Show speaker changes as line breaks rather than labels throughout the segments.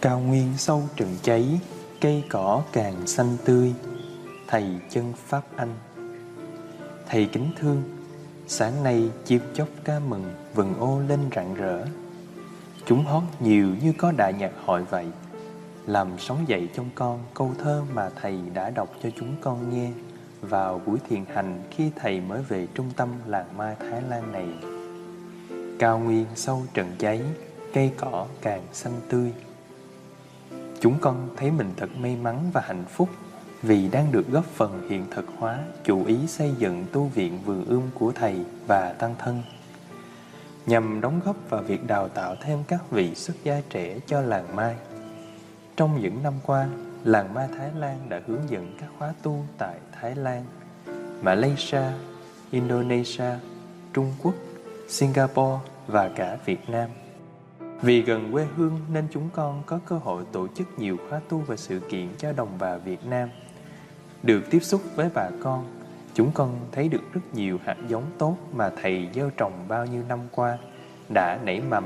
Cao nguyên sâu rừng cháy, cây cỏ càng xanh tươi, thầy chân Pháp Anh. Thầy kính thương, sáng nay chim chóc ca mừng, vừng ô lên rạng rỡ. Chúng hót nhiều như có đại nhạc hội vậy, làm sống dậy trong con câu thơ mà thầy đã đọc cho chúng con nghe vào buổi thiền hành khi thầy mới về trung tâm làng Mai Thái Lan này. Cao nguyên sâu trần cháy, cây cỏ càng xanh tươi. Chúng con thấy mình thật may mắn và hạnh phúc vì đang được góp phần hiện thực hóa chủ ý xây dựng tu viện vườn ươm của Thầy và Tăng Thân nhằm đóng góp vào việc đào tạo thêm các vị xuất gia trẻ cho làng Mai. Trong những năm qua, làng Mai Thái Lan đã hướng dẫn các khóa tu tại Thái Lan, Malaysia, Indonesia, Trung Quốc, Singapore và cả Việt Nam. Vì gần quê hương nên chúng con có cơ hội tổ chức nhiều khóa tu và sự kiện cho đồng bào Việt Nam. Được tiếp xúc với bà con, chúng con thấy được rất nhiều hạt giống tốt mà thầy gieo trồng bao nhiêu năm qua đã nảy mầm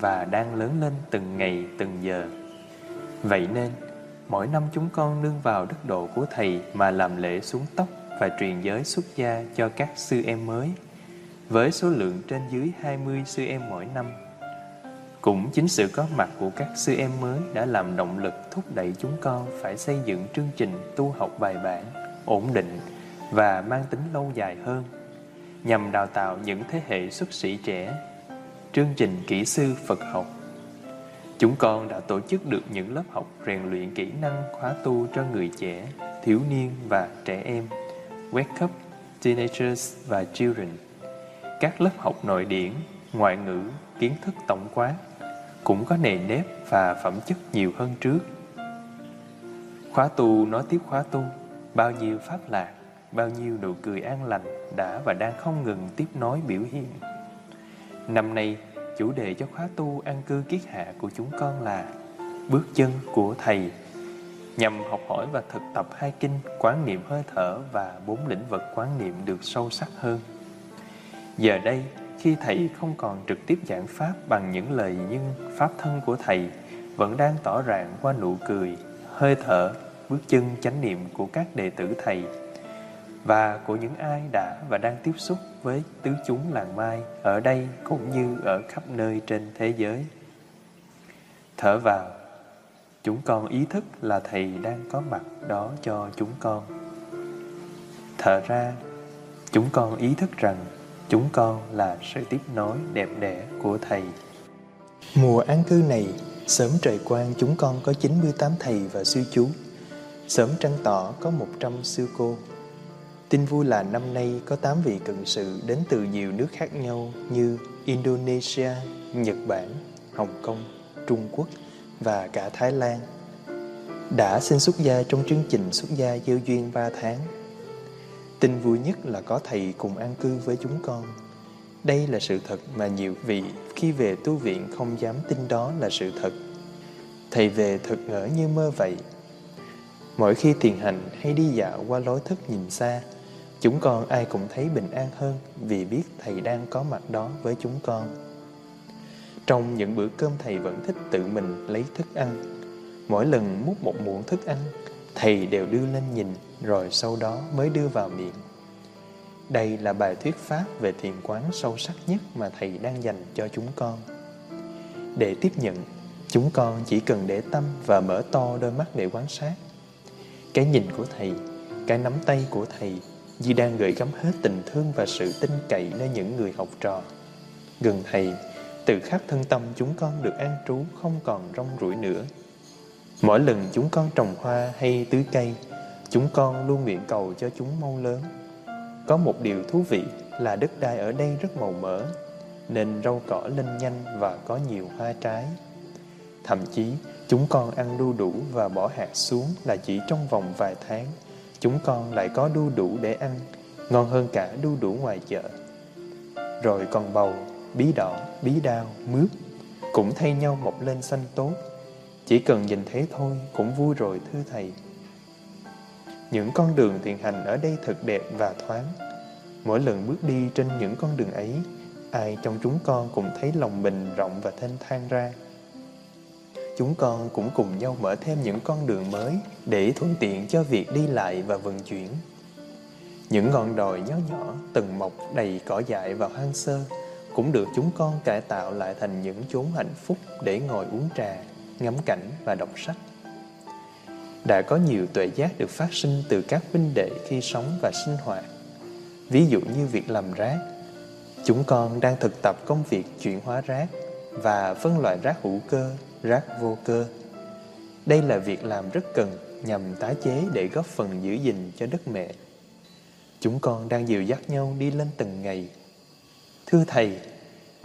và đang lớn lên từng ngày từng giờ. Vậy nên, mỗi năm chúng con nương vào đức độ của thầy mà làm lễ xuống tóc và truyền giới xuất gia cho các sư em mới, với số lượng trên dưới 20 sư em mỗi năm. Cũng chính sự có mặt của các sư em mới đã làm động lực thúc đẩy chúng con phải xây dựng chương trình tu học bài bản, ổn định và mang tính lâu dài hơn, nhằm đào tạo những thế hệ xuất sĩ trẻ. Chương trình kỹ sư Phật học Chúng con đã tổ chức được những lớp học rèn luyện kỹ năng khóa tu cho người trẻ, thiếu niên và trẻ em, Wake Up, Teenagers và Children. Các lớp học nội điển, ngoại ngữ, kiến thức tổng quát cũng có nề nếp và phẩm chất nhiều hơn trước. Khóa tu nói tiếp khóa tu, bao nhiêu pháp lạc, bao nhiêu nụ cười an lành đã và đang không ngừng tiếp nối biểu hiện. Năm nay, chủ đề cho khóa tu an cư kiết hạ của chúng con là Bước chân của Thầy nhằm học hỏi và thực tập hai kinh quán niệm hơi thở và bốn lĩnh vực quán niệm được sâu sắc hơn. Giờ đây, khi Thầy không còn trực tiếp giảng Pháp bằng những lời nhưng Pháp thân của Thầy vẫn đang tỏ rạng qua nụ cười, hơi thở, bước chân chánh niệm của các đệ tử Thầy và của những ai đã và đang tiếp xúc với tứ chúng làng Mai ở đây cũng như ở khắp nơi trên thế giới. Thở vào, chúng con ý thức là Thầy đang có mặt đó cho chúng con. Thở ra, chúng con ý thức rằng chúng con là sự tiếp nối đẹp đẽ của Thầy. Mùa an cư này, sớm trời quang chúng con có 98 thầy và sư chú. Sớm trăng tỏ có 100 sư cô. Tin vui là năm nay có 8 vị cận sự đến từ nhiều nước khác nhau như Indonesia, Nhật Bản, Hồng Kông, Trung Quốc và cả Thái Lan đã xin xuất gia trong chương trình xuất gia gieo duyên 3 tháng. Tin vui nhất là có thầy cùng an cư với chúng con. Đây là sự thật mà nhiều vị khi về tu viện không dám tin đó là sự thật. Thầy về thật ngỡ như mơ vậy. Mỗi khi thiền hành hay đi dạo qua lối thức nhìn xa, Chúng con ai cũng thấy bình an hơn vì biết Thầy đang có mặt đó với chúng con. Trong những bữa cơm Thầy vẫn thích tự mình lấy thức ăn. Mỗi lần múc một muỗng thức ăn, Thầy đều đưa lên nhìn rồi sau đó mới đưa vào miệng. Đây là bài thuyết pháp về thiền quán sâu sắc nhất mà Thầy đang dành cho chúng con. Để tiếp nhận, chúng con chỉ cần để tâm và mở to đôi mắt để quan sát. Cái nhìn của Thầy, cái nắm tay của Thầy như đang gửi gắm hết tình thương và sự tin cậy nơi những người học trò. Gần Thầy, từ khắp thân tâm chúng con được an trú không còn rong rủi nữa. Mỗi lần chúng con trồng hoa hay tưới cây, chúng con luôn nguyện cầu cho chúng mau lớn. Có một điều thú vị là đất đai ở đây rất màu mỡ, nên rau cỏ lên nhanh và có nhiều hoa trái. Thậm chí, chúng con ăn đu đủ và bỏ hạt xuống là chỉ trong vòng vài tháng chúng con lại có đu đủ để ăn, ngon hơn cả đu đủ ngoài chợ. Rồi còn bầu, bí đỏ, bí đao, mướp, cũng thay nhau mọc lên xanh tốt. Chỉ cần nhìn thấy thôi cũng vui rồi thưa Thầy. Những con đường thiền hành ở đây thật đẹp và thoáng. Mỗi lần bước đi trên những con đường ấy, ai trong chúng con cũng thấy lòng mình rộng và thanh thang ra. chúng con cũng cùng nhau mở thêm những con đường mới để thuận tiện cho việc đi lại và vận chuyển. Những ngọn đồi nhỏ nhỏ từng mọc đầy cỏ dại và hoang sơ cũng được chúng con cải tạo lại thành những chốn hạnh phúc để ngồi uống trà, ngắm cảnh và đọc sách. Đã có nhiều tuệ giác được phát sinh từ các huynh đệ khi sống và sinh hoạt. Ví dụ như việc làm rác. Chúng con đang thực tập công việc chuyển hóa rác và phân loại rác hữu cơ, rác vô cơ. Đây là việc làm rất cần nhằm tái chế để góp phần giữ gìn cho đất mẹ. Chúng con đang dìu dắt nhau đi lên từng ngày. Thưa Thầy,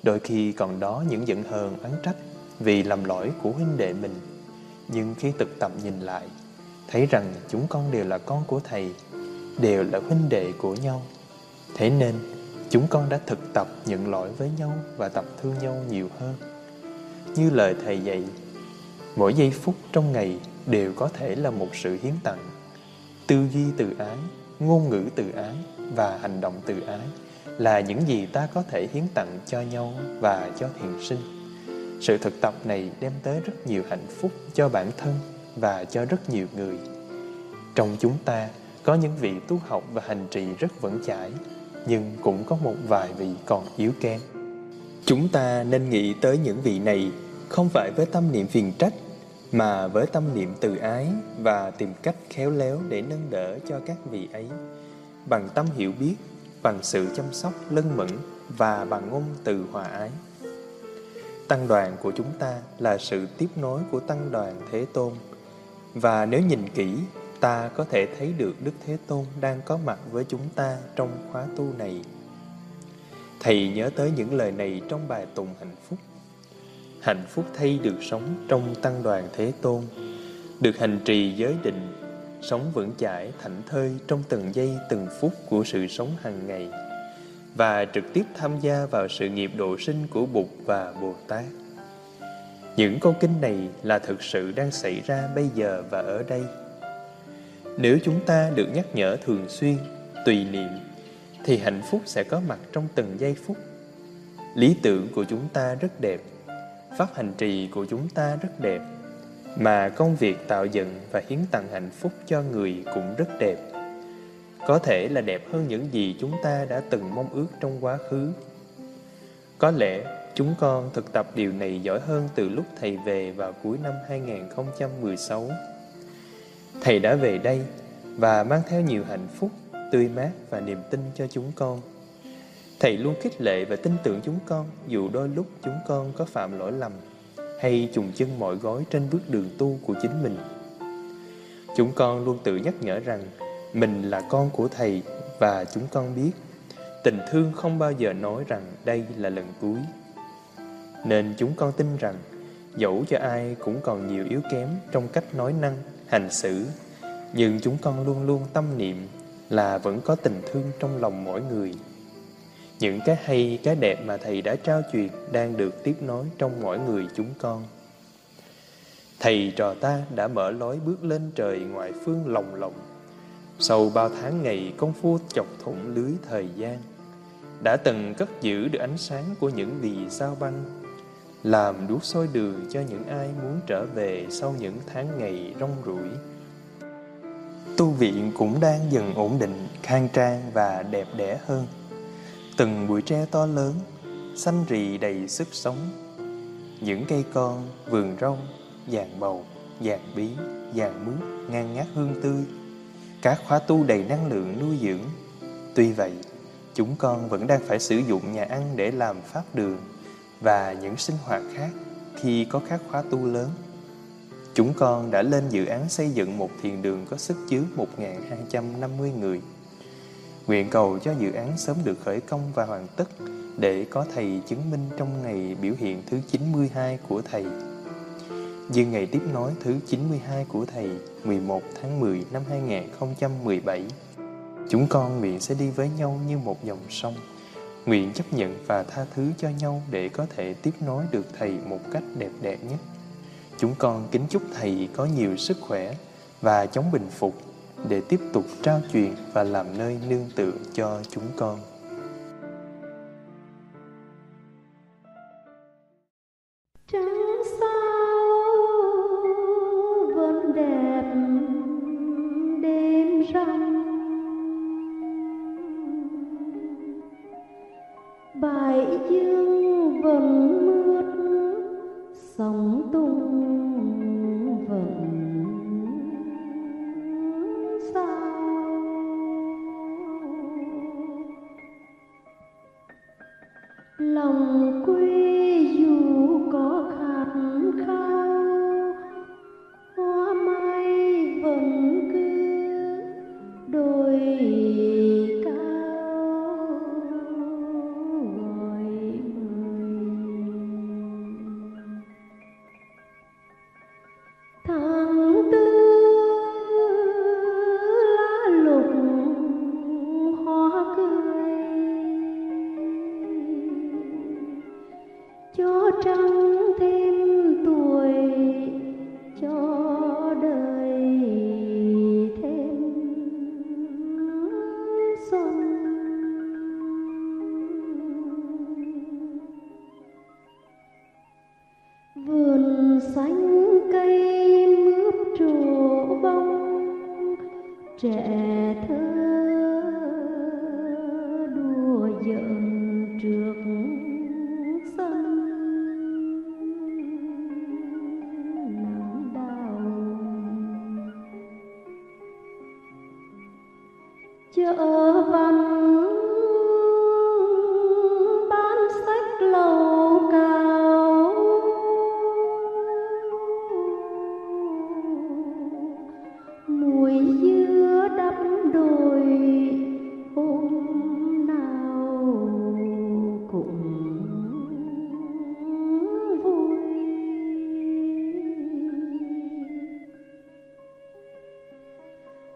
đôi khi còn đó những giận hờn oán trách vì làm lỗi của huynh đệ mình. Nhưng khi thực tập nhìn lại, thấy rằng chúng con đều là con của Thầy, đều là huynh đệ của nhau. Thế nên, chúng con đã thực tập nhận lỗi với nhau và tập thương nhau nhiều hơn. Như lời Thầy dạy, mỗi giây phút trong ngày đều có thể là một sự hiến tặng. Tư duy từ ái, ngôn ngữ từ ái và hành động từ ái là những gì ta có thể hiến tặng cho nhau và cho thiền sinh. Sự thực tập này đem tới rất nhiều hạnh phúc cho bản thân và cho rất nhiều người. Trong chúng ta có những vị tu học và hành trì rất vững chãi, nhưng cũng có một vài vị còn yếu kém. Chúng ta nên nghĩ tới những vị này không phải với tâm niệm phiền trách, mà với tâm niệm từ ái và tìm cách khéo léo để nâng đỡ cho các vị ấy bằng tâm hiểu biết, bằng sự chăm sóc lân mẫn và bằng ngôn từ hòa ái. Tăng đoàn của chúng ta là sự tiếp nối của tăng đoàn Thế Tôn. Và nếu nhìn kỹ, ta có thể thấy được Đức Thế Tôn đang có mặt với chúng ta trong khóa tu này. Thầy nhớ tới những lời này trong bài tùng hạnh phúc. Hạnh phúc thay được sống trong tăng đoàn Thế Tôn, được hành trì giới định, sống vững chãi, thảnh thơi trong từng giây từng phút của sự sống hàng ngày và trực tiếp tham gia vào sự nghiệp độ sinh của Bụt và Bồ Tát. Những câu kinh này là thực sự đang xảy ra bây giờ và ở đây. Nếu chúng ta được nhắc nhở thường xuyên, tùy niệm, thì hạnh phúc sẽ có mặt trong từng giây phút. Lý tưởng của chúng ta rất đẹp, pháp hành trì của chúng ta rất đẹp, mà công việc tạo dựng và hiến tặng hạnh phúc cho người cũng rất đẹp có thể là đẹp hơn những gì chúng ta đã từng mong ước trong quá khứ. Có lẽ chúng con thực tập điều này giỏi hơn từ lúc Thầy về vào cuối năm 2016. Thầy đã về đây và mang theo nhiều hạnh phúc, tươi mát và niềm tin cho chúng con. Thầy luôn khích lệ và tin tưởng chúng con dù đôi lúc chúng con có phạm lỗi lầm hay trùng chân mọi gói trên bước đường tu của chính mình. Chúng con luôn tự nhắc nhở rằng mình là con của Thầy và chúng con biết tình thương không bao giờ nói rằng đây là lần cuối. Nên chúng con tin rằng dẫu cho ai cũng còn nhiều yếu kém trong cách nói năng, hành xử, nhưng chúng con luôn luôn tâm niệm là vẫn có tình thương trong lòng mỗi người. Những cái hay, cái đẹp mà Thầy đã trao truyền đang được tiếp nối trong mỗi người chúng con. Thầy trò ta đã mở lối bước lên trời ngoại phương lòng lòng sau bao tháng ngày công phu chọc thủng lưới thời gian Đã từng cất giữ được ánh sáng của những vì sao băng làm đuốc soi đường cho những ai muốn trở về sau những tháng ngày rong ruổi. Tu viện cũng đang dần ổn định, khang trang và đẹp đẽ hơn. Từng bụi tre to lớn, xanh rì đầy sức sống. Những cây con, vườn rau, vàng bầu, vàng bí, vàng mướt, ngang ngát hương tươi. Các khóa tu đầy năng lượng nuôi dưỡng. Tuy vậy, chúng con vẫn đang phải sử dụng nhà ăn để làm pháp đường và những sinh hoạt khác khi có các khóa tu lớn. Chúng con đã lên dự án xây dựng một thiền đường có sức chứa 1.250 người. Nguyện cầu cho dự án sớm được khởi công và hoàn tất để có Thầy chứng minh trong ngày biểu hiện thứ 92 của Thầy. Như ngày tiếp nối thứ 92 của Thầy 11 tháng 10 năm 2017 Chúng con nguyện sẽ đi với nhau như một dòng sông Nguyện chấp nhận và tha thứ cho nhau để có thể tiếp nối được Thầy một cách đẹp đẽ nhất Chúng con kính chúc Thầy có nhiều sức khỏe và chống bình phục để tiếp tục trao truyền và làm nơi nương tựa cho chúng con.
Trắng sao bãi dương vẫn mướt sóng tung vẫn sao. Lòng chợ văn bán sách lầu cao. Mùi dưa đắp đồi hôm nào cũng vui.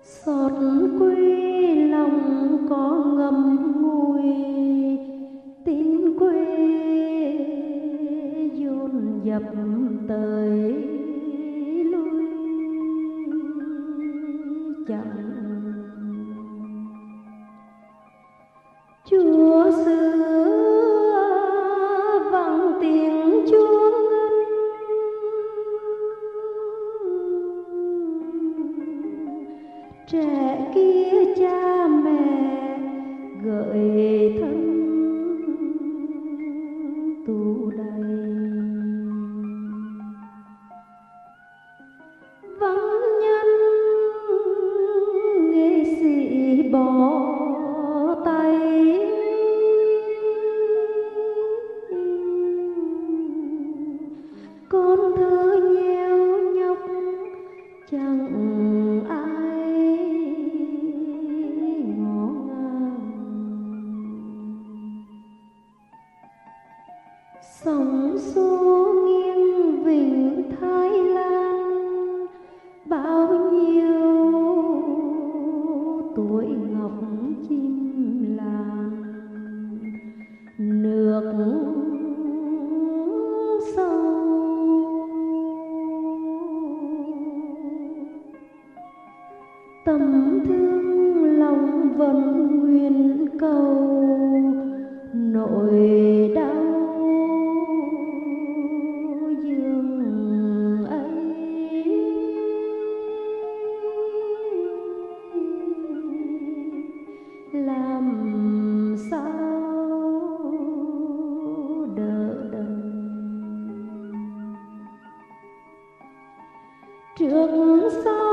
Sọt quy có ngâm ngùi tin quê dồn dập tới. trẻ kia cha mẹ gợi thân tâm thương lòng vẫn nguyện cầu nỗi đau dương ấy. Làm trước sau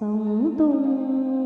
房东